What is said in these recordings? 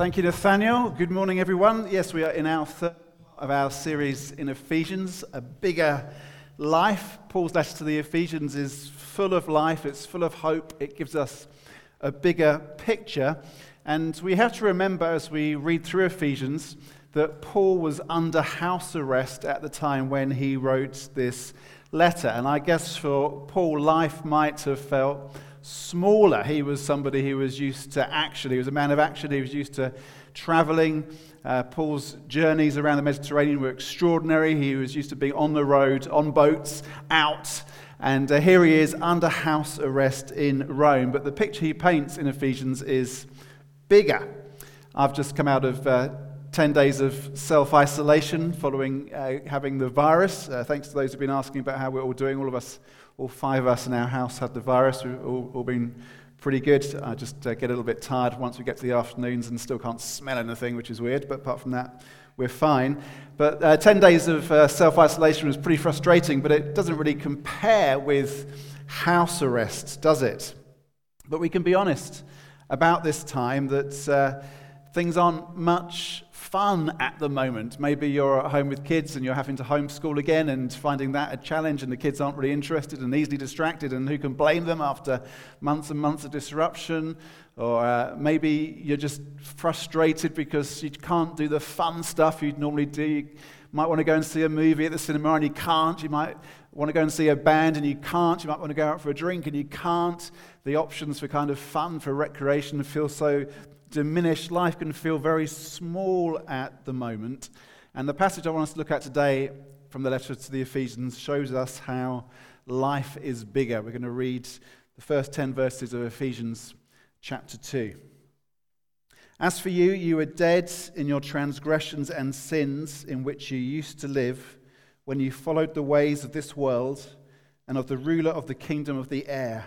Thank you, Nathaniel. Good morning, everyone. Yes, we are in our third of our series in Ephesians, a bigger life. Paul's letter to the Ephesians is full of life, it's full of hope, it gives us a bigger picture. And we have to remember as we read through Ephesians that Paul was under house arrest at the time when he wrote this letter. And I guess for Paul, life might have felt smaller. He was somebody who was used to action. He was a man of action. He was used to traveling. Uh, Paul's journeys around the Mediterranean were extraordinary. He was used to being on the road, on boats, out. And uh, here he is under house arrest in Rome. But the picture he paints in Ephesians is bigger. I've just come out of uh, 10 days of self isolation following uh, having the virus. Uh, thanks to those who've been asking about how we're all doing. All of us all five of us in our house had the virus. We've all, all been pretty good. I just uh, get a little bit tired once we get to the afternoons and still can't smell anything, which is weird. But apart from that, we're fine. But uh, 10 days of uh, self isolation was pretty frustrating, but it doesn't really compare with house arrest, does it? But we can be honest about this time that uh, things aren't much fun at the moment. Maybe you're at home with kids and you're having to homeschool again and finding that a challenge, and the kids aren't really interested and easily distracted, and who can blame them after months and months of disruption? Or uh, maybe you're just frustrated because you can't do the fun stuff you'd normally do. You might want to go and see a movie at the cinema and you can't. You might want to go and see a band and you can't. You might want to go out for a drink and you can't. The options for kind of fun, for recreation, feel so diminished. Life can feel very small at the moment. And the passage I want us to look at today from the letter to the Ephesians shows us how life is bigger. We're going to read the first 10 verses of Ephesians chapter 2. As for you, you were dead in your transgressions and sins in which you used to live when you followed the ways of this world and of the ruler of the kingdom of the air,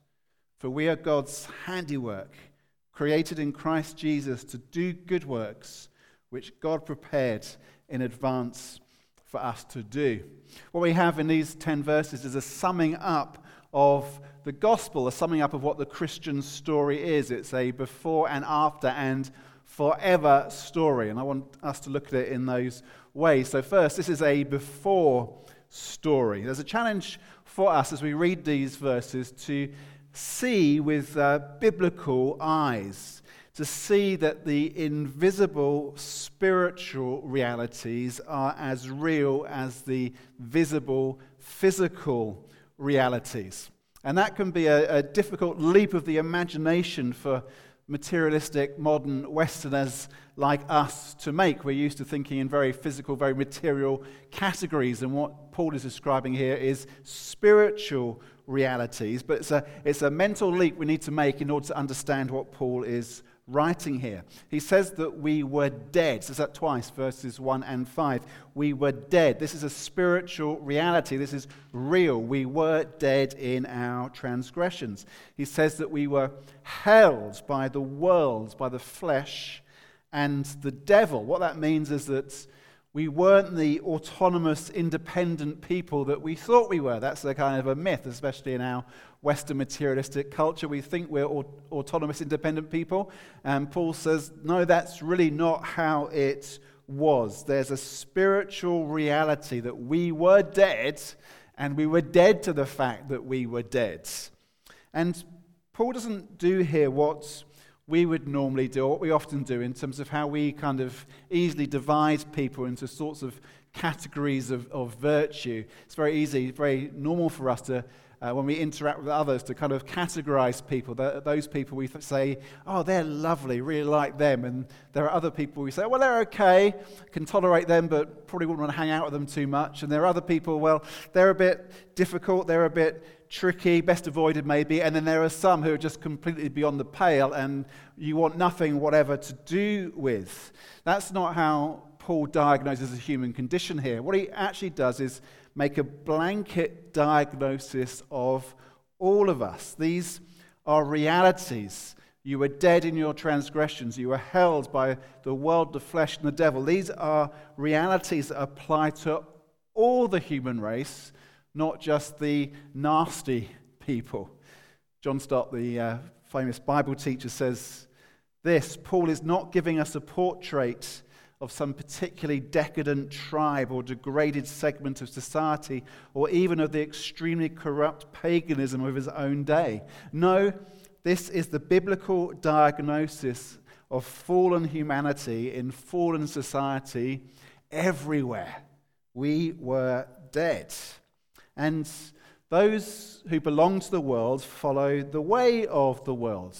For we are God's handiwork created in Christ Jesus to do good works, which God prepared in advance for us to do. What we have in these 10 verses is a summing up of the gospel, a summing up of what the Christian story is. It's a before and after and forever story. And I want us to look at it in those ways. So, first, this is a before story. There's a challenge for us as we read these verses to see with uh, biblical eyes, to see that the invisible spiritual realities are as real as the visible physical realities. And that can be a, a difficult leap of the imagination for materialistic modern Westerners like us to make. We're used to thinking in very physical, very material categories, and what Paul is describing here is spiritual realities, but it's a, it's a mental leap we need to make in order to understand what Paul is writing here. He says that we were dead. Says that twice, verses 1 and 5. We were dead. This is a spiritual reality. This is real. We were dead in our transgressions. He says that we were held by the world, by the flesh, and the devil. What that means is that we weren't the autonomous, independent people that we thought we were. That's a kind of a myth, especially in our Western materialistic culture. We think we're autonomous, independent people. And Paul says, no, that's really not how it was. There's a spiritual reality that we were dead, and we were dead to the fact that we were dead. And Paul doesn't do here what we would normally do, what we often do, in terms of how we kind of easily divide people into sorts of categories of, of virtue. It's very easy, very normal for us to, uh, when we interact with others, to kind of categorize people. those people we say, oh, they're lovely, really like them. And there are other people we say, well, they're okay, can tolerate them, but probably wouldn't want to hang out with them too much. And there are other people, well, they're a bit difficult, they're a bit tricky, best avoided maybe, and then there are some who are just completely beyond the pale and you want nothing whatever to do with. That's not how Paul diagnoses the human condition here. What he actually does is make a blanket diagnosis of all of us. These are realities. You were dead in your transgressions. You were held by the world, the flesh, and the devil. These are realities that apply to all the human race not just the nasty people. John Stott, the uh, famous Bible teacher, says this Paul is not giving us a portrait of some particularly decadent tribe or degraded segment of society, or even of the extremely corrupt paganism of his own day. No, this is the biblical diagnosis of fallen humanity in fallen society everywhere. We were dead. And those who belong to the world follow the way of the world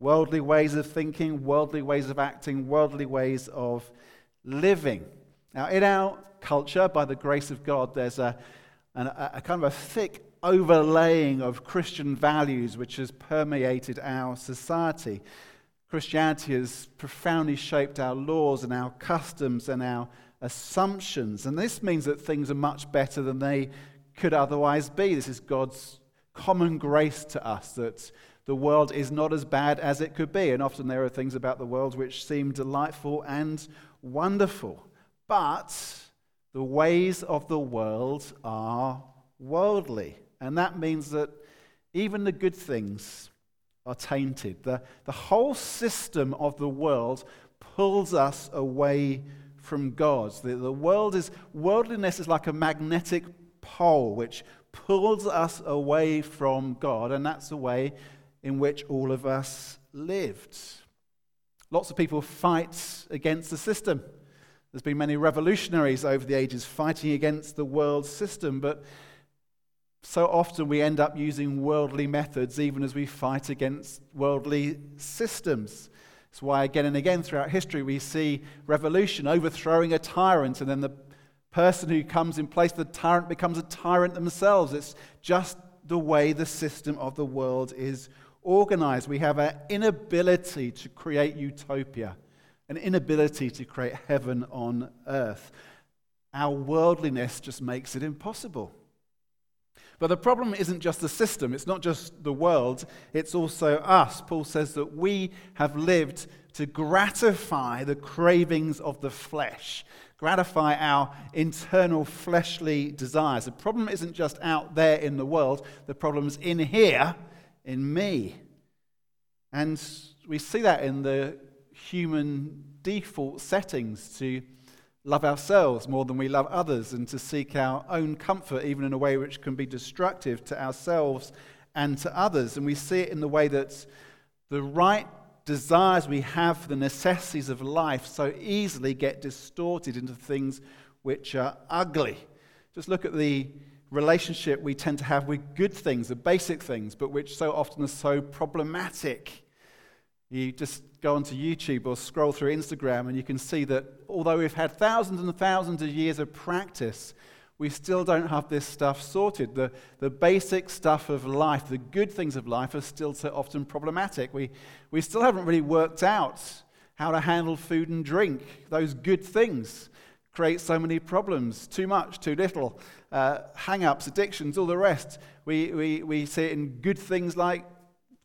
worldly ways of thinking, worldly ways of acting, worldly ways of living. Now, in our culture, by the grace of God, there's a, a, a kind of a thick overlaying of Christian values which has permeated our society. Christianity has profoundly shaped our laws and our customs and our assumptions. And this means that things are much better than they could otherwise be. This is God's common grace to us that the world is not as bad as it could be. And often there are things about the world which seem delightful and wonderful. But the ways of the world are worldly. And that means that even the good things are tainted. The, the whole system of the world pulls us away from God. The, the world is, worldliness is like a magnetic pole which pulls us away from God, and that's the way in which all of us lived. Lots of people fight against the system. There's been many revolutionaries over the ages fighting against the world system, but so often we end up using worldly methods even as we fight against worldly systems. That's why, again and again throughout history, we see revolution overthrowing a tyrant, and then the person who comes in place of the tyrant becomes a tyrant themselves. It's just the way the system of the world is organized. We have an inability to create utopia, an inability to create heaven on earth. Our worldliness just makes it impossible. But the problem isn't just the system, it's not just the world, it's also us. Paul says that we have lived to gratify the cravings of the flesh gratify our internal fleshly desires. The problem isn't just out there in the world, the problem's in here, in me. And we see that in the human default settings to love ourselves more than we love others and to seek our own comfort, even in a way which can be destructive to ourselves and to others. And we see it in the way that the right desires we have for the necessities of life so easily get distorted into things which are ugly. Just look at the relationship we tend to have with good things, the basic things, but which so often are so problematic. You just go onto YouTube or scroll through Instagram, and you can see that although we've had thousands and thousands of years of practice, we still don't have this stuff sorted. The, the basic stuff of life, the good things of life, are still so often problematic. We, we still haven't really worked out how to handle food and drink. Those good things create so many problems too much, too little, uh, hang ups, addictions, all the rest. We, we, we see it in good things like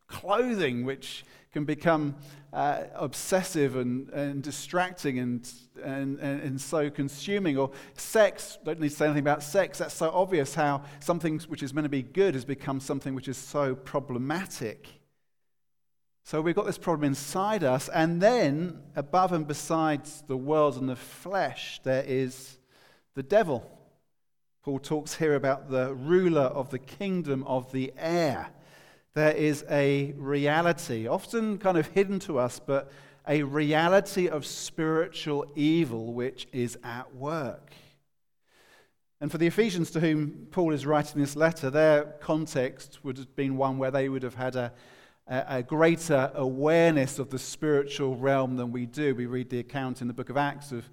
clothing, which can become uh, obsessive and, and distracting and, and, and, and, so consuming. Or sex, don't need to say anything about sex. That's so obvious how something which is meant to be good has become something which is so problematic. So we've got this problem inside us, and then above and besides the world and the flesh, there is the devil. Paul talks here about the ruler of the kingdom of the air. There is a reality, often kind of hidden to us, but a reality of spiritual evil which is at work. And for the Ephesians to whom Paul is writing this letter, their context would have been one where they would have had a, a, greater awareness of the spiritual realm than we do. We read the account in the book of Acts of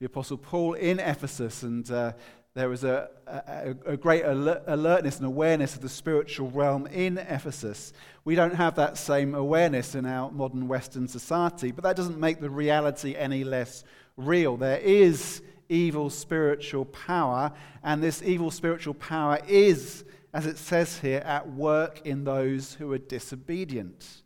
the Apostle Paul in Ephesus, and uh, there was a, a, a great alert, alertness and awareness of the spiritual realm in Ephesus. We don't have that same awareness in our modern Western society, but that doesn't make the reality any less real. There is evil spiritual power, and this evil spiritual power is, as it says here, at work in those who are disobedient.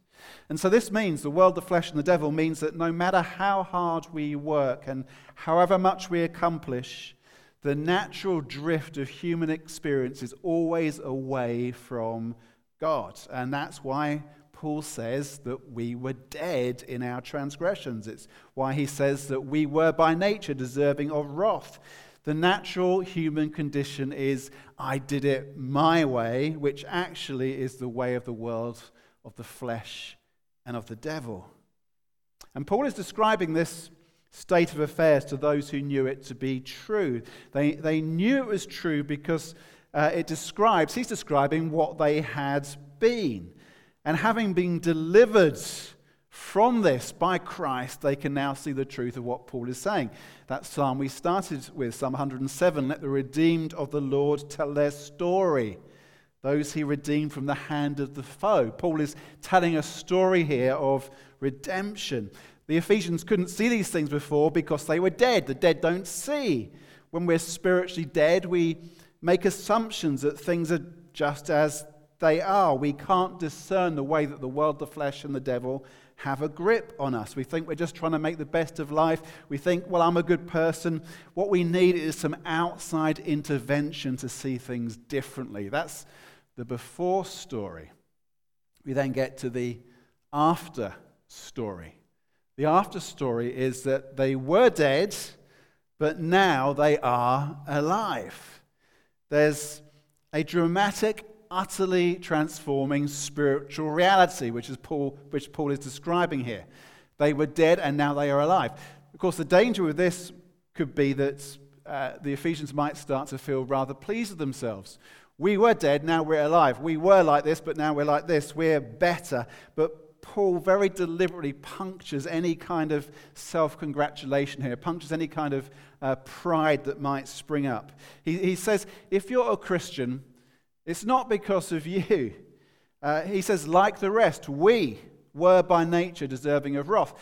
And so this means the world, the flesh, and the devil means that no matter how hard we work and however much we accomplish, the natural drift of human experience is always away from God. And that's why Paul says that we were dead in our transgressions. It's why he says that we were by nature deserving of wrath. The natural human condition is, I did it my way, which actually is the way of the world, of the flesh, and of the devil. And Paul is describing this state of affairs to those who knew it to be true. They, they knew it was true because uh, it describes, he's describing what they had been. And having been delivered from this by Christ, they can now see the truth of what Paul is saying. That psalm we started with, Psalm 107 let the redeemed of the Lord tell their story. Those he redeemed from the hand of the foe. Paul is telling a story here of redemption. The Ephesians couldn't see these things before because they were dead. The dead don't see. When we're spiritually dead, we make assumptions that things are just as they are. We can't discern the way that the world, the flesh, and the devil have a grip on us. We think we're just trying to make the best of life. We think, well, I'm a good person. What we need is some outside intervention to see things differently. That's the before story. We then get to the after story. The after story is that they were dead, but now they are alive. There's a dramatic, utterly transforming spiritual reality, which, is Paul, which Paul is describing here. They were dead and now they are alive. Of course, the danger with this could be that uh, the Ephesians might start to feel rather pleased with themselves. We were dead, now we're alive. We were like this, but now we're like this. We're better. But Paul very deliberately punctures any kind of self congratulation here, punctures any kind of uh, pride that might spring up. He, he, says, if you're a Christian, it's not because of you. Uh, he says, like the rest, we were by nature deserving of wrath.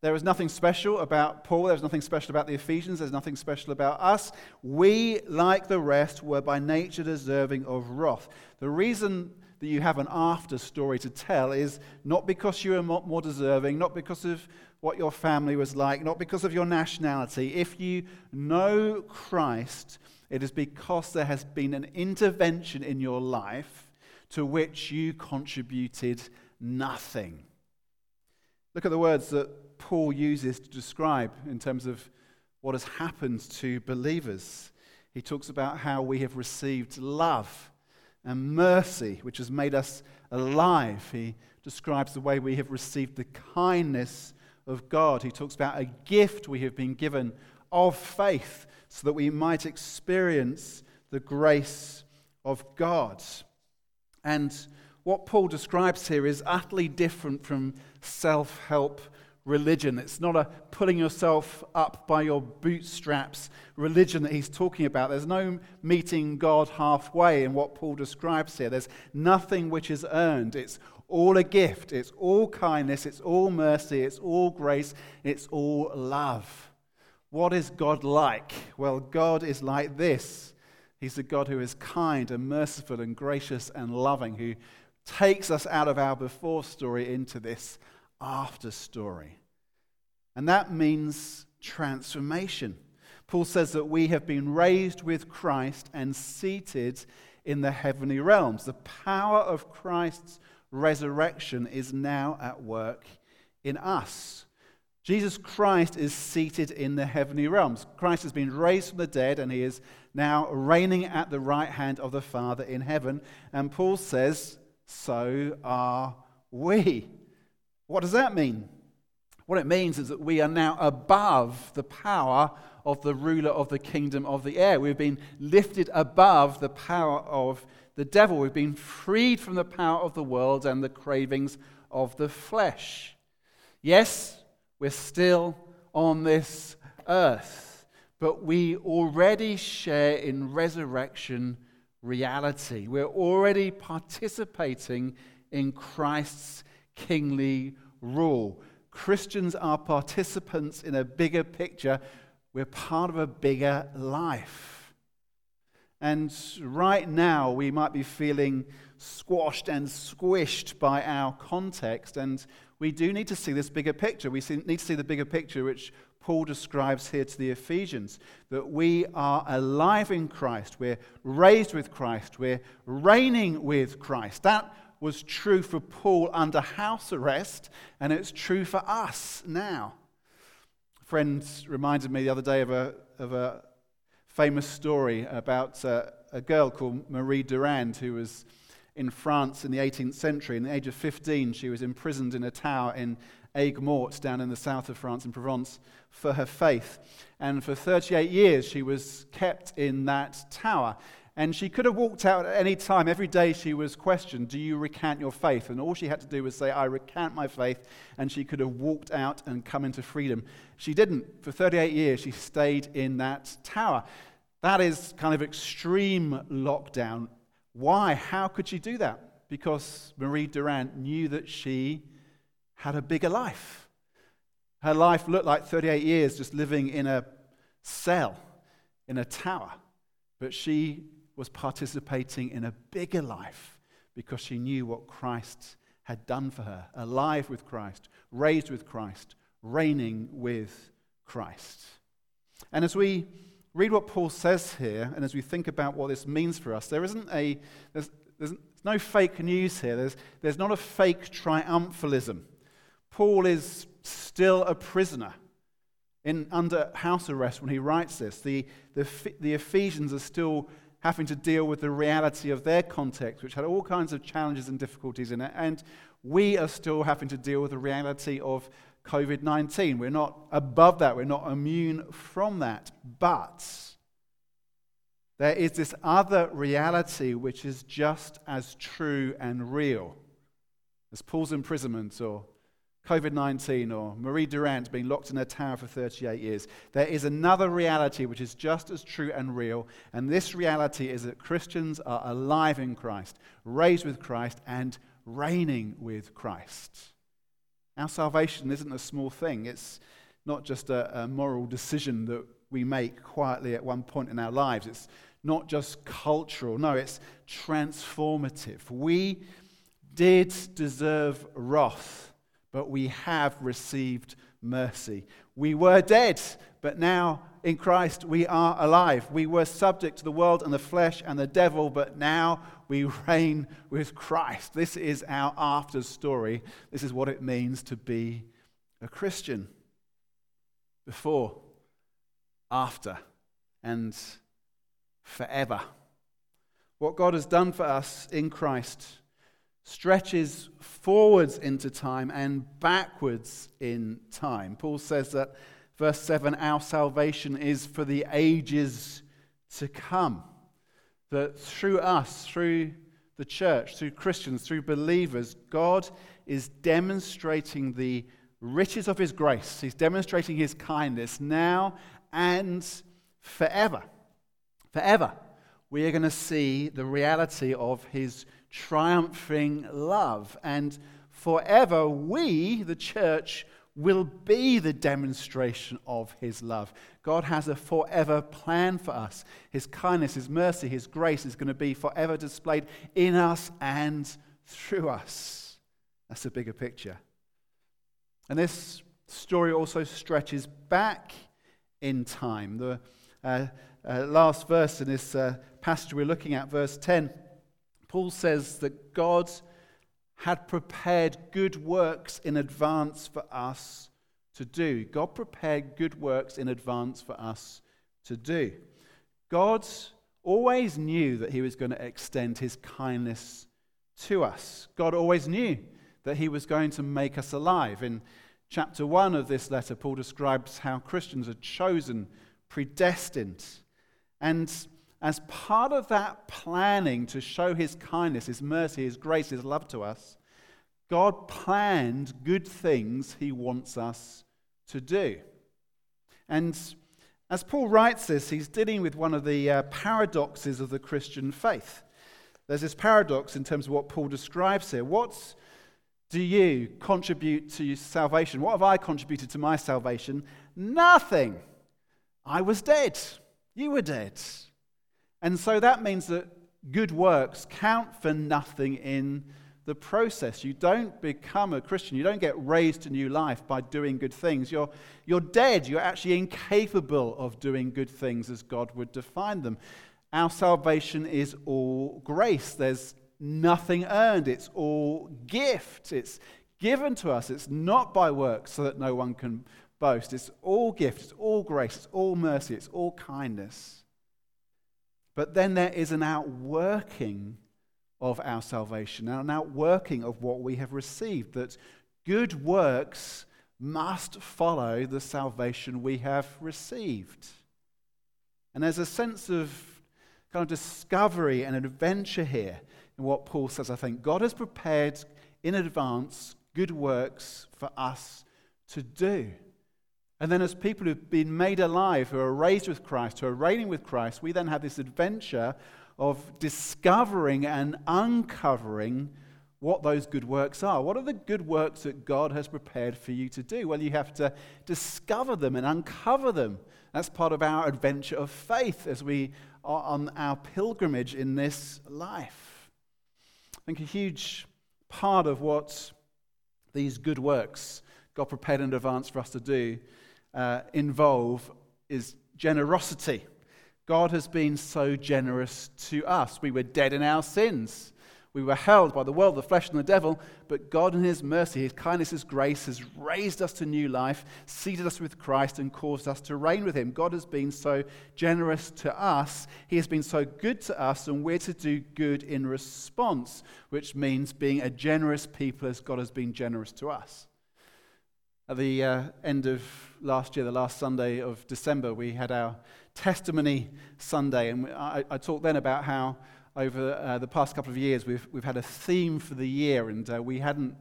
There is nothing special about Paul. There's nothing special about the Ephesians. There's nothing special about us. We, like the rest, were by nature deserving of wrath. The reason that you have an after story to tell is not because you are more deserving, not because of what your family was like, not because of your nationality. If you know Christ, it is because there has been an intervention in your life to which you contributed nothing. Look at the words that Paul uses to describe in terms of what has happened to believers. He talks about how we have received love and mercy, which has made us alive. He describes the way we have received the kindness of God. He talks about a gift we have been given of faith so that we might experience the grace of God. And what Paul describes here is utterly different from self help religion. It's not a pulling yourself up by your bootstraps religion that he's talking about. There's no meeting God halfway in what Paul describes here. There's nothing which is earned. It's all a gift. It's all kindness. It's all mercy. It's all grace. It's all love. What is God like? Well, God is like this. He's a God who is kind and merciful and gracious and loving, who takes us out of our before story into this after story. And that means transformation. Paul says that we have been raised with Christ and seated in the heavenly realms. The power of Christ's resurrection is now at work in us. Jesus Christ is seated in the heavenly realms. Christ has been raised from the dead and he is now reigning at the right hand of the Father in heaven. And Paul says so are we. What does that mean? What it means is that we are now above the power of the ruler of the kingdom of the air. We've been lifted above the power of the devil. We've been freed from the power of the world and the cravings of the flesh. Yes, we're still on this earth, but we already share in resurrection reality. We're already participating in Christ's kingly rule. Christians are participants in a bigger picture. We're part of a bigger life. And right now, we might be feeling squashed and squished by our context. And we do need to see this bigger picture. We need to see the bigger picture, which Paul describes here to the Ephesians that we are alive in Christ, we're raised with Christ, we're reigning with Christ. That was true for Paul under house arrest, and it's true for us now. A friend reminded me the other day of a, of a famous story about uh, a girl called Marie Durand who was in France in the 18th century. In the age of 15, she was imprisoned in a tower in Aigues-Mortes down in the south of France in Provence for her faith. And for 38 years, she was kept in that tower. And she could have walked out at any time. Every day she was questioned, Do you recant your faith? And all she had to do was say, I recant my faith. And she could have walked out and come into freedom. She didn't. For 38 years, she stayed in that tower. That is kind of extreme lockdown. Why? How could she do that? Because Marie Durand knew that she had a bigger life. Her life looked like 38 years just living in a cell, in a tower. But she was participating in a bigger life because she knew what Christ had done for her alive with Christ, raised with Christ, reigning with Christ. And as we read what Paul says here, and as we think about what this means for us, there isn't a, there's, there's no fake news here. There's, there's not a fake triumphalism. Paul is still a prisoner in, under house arrest when he writes this. The, the, the Ephesians are still having to deal with the reality of their context, which had all kinds of challenges and difficulties in it. And we are still having to deal with the reality of COVID 19. We're not above that, we're not immune from that. But there is this other reality which is just as true and real as Paul's imprisonment or COVID 19 or Marie Durand being locked in a tower for 38 years. There is another reality which is just as true and real, and this reality is that Christians are alive in Christ, raised with Christ, and reigning with Christ. Our salvation isn't a small thing, it's not just a, a moral decision that we make quietly at one point in our lives. It's not just cultural, no, it's transformative. We did deserve wrath but we have received mercy. We were dead, but now in Christ we are alive. We were subject to the world and the flesh and the devil, but now we reign with Christ. This is our after story. This is what it means to be a Christian. Before, after, and forever. What God has done for us in Christ stretches forwards into time and backwards in time. Paul says that, verse 7, our salvation is for the ages to come. That through us, through the church, through Christians, through believers, God is demonstrating the riches of his grace. He's demonstrating his kindness now and forever. Forever. We are going to see the reality of his triumphing love. And forever, we, the church, will be the demonstration of his love. God has a forever plan for us. His kindness, his mercy, his grace is going to be forever displayed in us and through us. That's a bigger picture. And this story also stretches back in time. The uh, uh, last verse in this uh, passage we're looking at, verse 10 Paul says that God had prepared good works in advance for us to do. God prepared good works in advance for us to do. God always knew that he was going to extend his kindness to us. God always knew that He was going to make us alive. In chapter 1 of this letter, Paul describes how Christians are chosen, predestined. And as part of that planning to show His kindness, His mercy, His grace, His love to us, God planned good things He wants us to do. And as Paul writes this, he's dealing with one of the uh, paradoxes of the Christian faith. There's this paradox in terms of what Paul describes here. What do you contribute to salvation? What have I contributed to my salvation? Nothing. I was dead. You were dead. And so that means that good works count for nothing in the process. You don't become a Christian. You don't get raised to new life by doing good things. You're, you're dead. You're actually incapable of doing good things as God would define them. Our salvation is all grace. There's nothing earned, it's all gift. It's given to us. It's not by works so that no one can boast. It's all gift, it's all grace, it's all mercy, it's all kindness. But then there is an outworking of our salvation, an outworking of what we have received, that good works must follow the salvation we have received. And there's a sense of kind of discovery and adventure here in what Paul says, I think. God has prepared in advance good works for us to do. And then, as people who've been made alive, who are raised with Christ, who are reigning with Christ, we then have this adventure of discovering and uncovering what those good works are. What are the good works that God has prepared for you to do? Well, you have to discover them and uncover them. That's part of our adventure of faith as we are on our pilgrimage in this life. I think a huge part of what these good works God prepared in advance for us to do uh, involve is generosity. God has been so generous to us. We were dead in our sins. We were held by the world, the flesh, and the devil, but God, in His mercy, His kindness, His grace, has raised us to new life, seated us with Christ, and caused us to reign with Him. God has been so generous to us. He has been so good to us, and we're to do good in response, which means being a generous people as God has been generous to us. At the uh, end of last year, the last Sunday of December, we had our Testimony Sunday, and I, I talked then about how over uh, the past couple of years, we've, we've had a theme for the year, and uh, we hadn't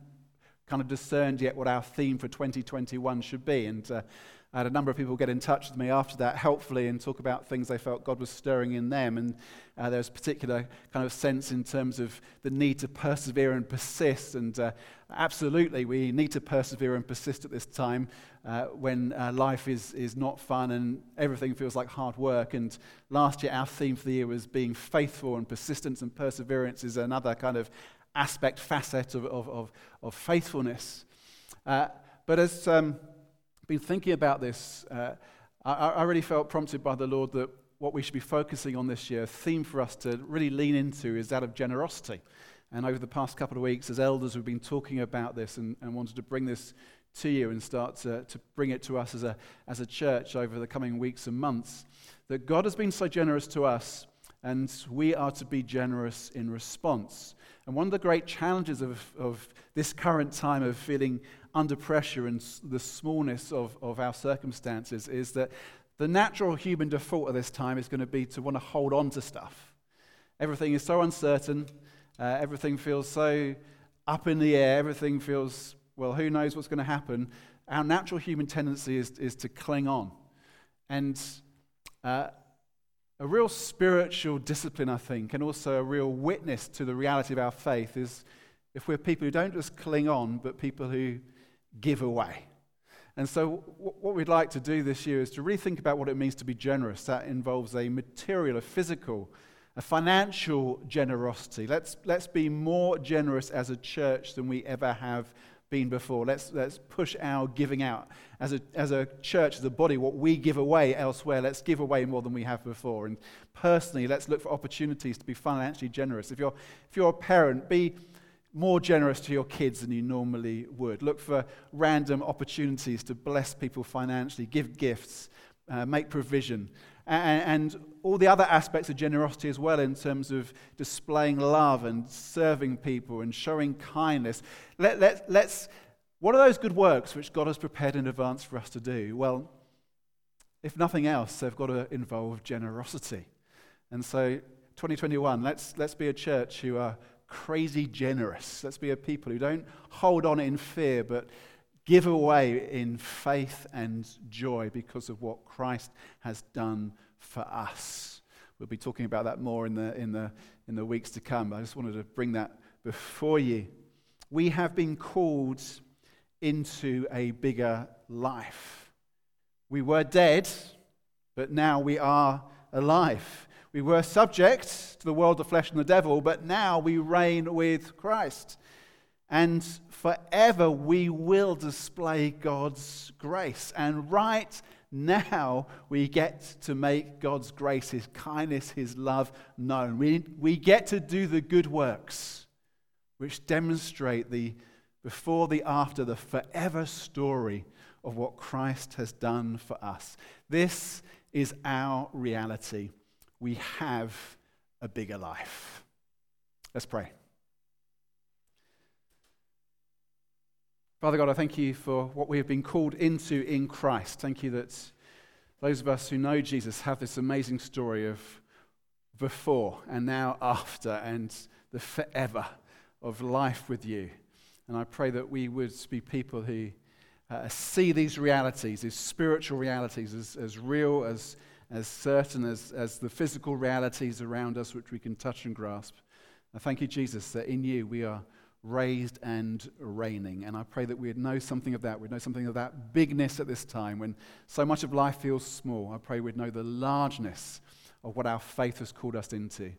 kind of discerned yet what our theme for 2021 should be. And uh, I had a number of people get in touch with me after that, helpfully, and talk about things they felt God was stirring in them. And uh, there was a particular kind of sense in terms of the need to persevere and persist. And uh, absolutely, we need to persevere and persist at this time uh, when uh, life is, is not fun and everything feels like hard work. And last year, our theme for the year was being faithful, and persistence and perseverance is another kind of aspect, facet of, of, of, of faithfulness. Uh, but as um, been thinking about this, uh, I, I really felt prompted by the Lord that what we should be focusing on this year, a theme for us to really lean into, is that of generosity. And over the past couple of weeks, as elders, we've been talking about this and, and wanted to bring this to you and start to, to bring it to us as a, as a church over the coming weeks and months. That God has been so generous to us, and we are to be generous in response. And one of the great challenges of, of this current time of feeling under pressure and the smallness of, of our circumstances is that the natural human default at this time is going to be to want to hold on to stuff. Everything is so uncertain, uh, everything feels so up in the air, everything feels, well, who knows what's going to happen. Our natural human tendency is, is to cling on. And uh, a real spiritual discipline, I think, and also a real witness to the reality of our faith is if we're people who don't just cling on, but people who give away. And so, what we'd like to do this year is to really think about what it means to be generous. That involves a material, a physical, a financial generosity. Let's, let's be more generous as a church than we ever have been before. Let's, let's push our giving out. As a, as a church, as a body, what we give away elsewhere, let's give away more than we have before. And personally, let's look for opportunities to be financially generous. If you're, if you're a parent, be more generous to your kids than you normally would. Look for random opportunities to bless people financially, give gifts, uh, make provision, and, all the other aspects of generosity as well, in terms of displaying love and serving people and showing kindness. Let, let, let's, what are those good works which God has prepared in advance for us to do? Well, if nothing else, they've got to involve generosity. And so, 2021, let's, let's be a church who are crazy generous. Let's be a people who don't hold on in fear, but give away in faith and joy because of what Christ has done for us. We'll be talking about that more in the, in the, in the weeks to come. I just wanted to bring that before you. We have been called into a bigger life. We were dead, but now we are alive. We were subject to the world, the flesh, and the devil, but now we reign with Christ. And forever we will display God's grace. And right now we get to make God's grace, His kindness, His love known. We, we get to do the good works which demonstrate the before, the after, the forever story of what Christ has done for us. This is our reality we have a bigger life. Let's pray. Father God, I thank you for what we have been called into in Christ. Thank you that those of us who know Jesus have this amazing story of before and now after and the forever of life with you. And I pray that we would be people who uh, see these realities, these spiritual realities, as, as real, as as certain as, as the physical realities around us which we can touch and grasp. I thank you, Jesus, that in you we are raised and reigning. And I pray that we'd know something of that. We'd know something of that bigness at this time when so much of life feels small. I pray we'd know the largeness of what our faith has called us into.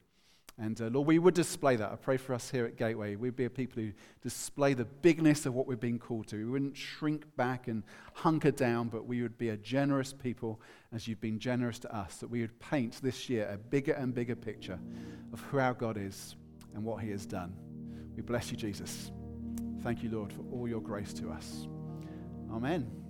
And uh, Lord, we would display that. I pray for us here at Gateway. We'd be a people who display the bigness of what we're being called to. We wouldn't shrink back and hunker down, but we would be a generous people as you've been generous to us. That we would paint this year a bigger and bigger picture of who our God is and what he has done. We bless you, Jesus. Thank you, Lord, for all your grace to us. Amen.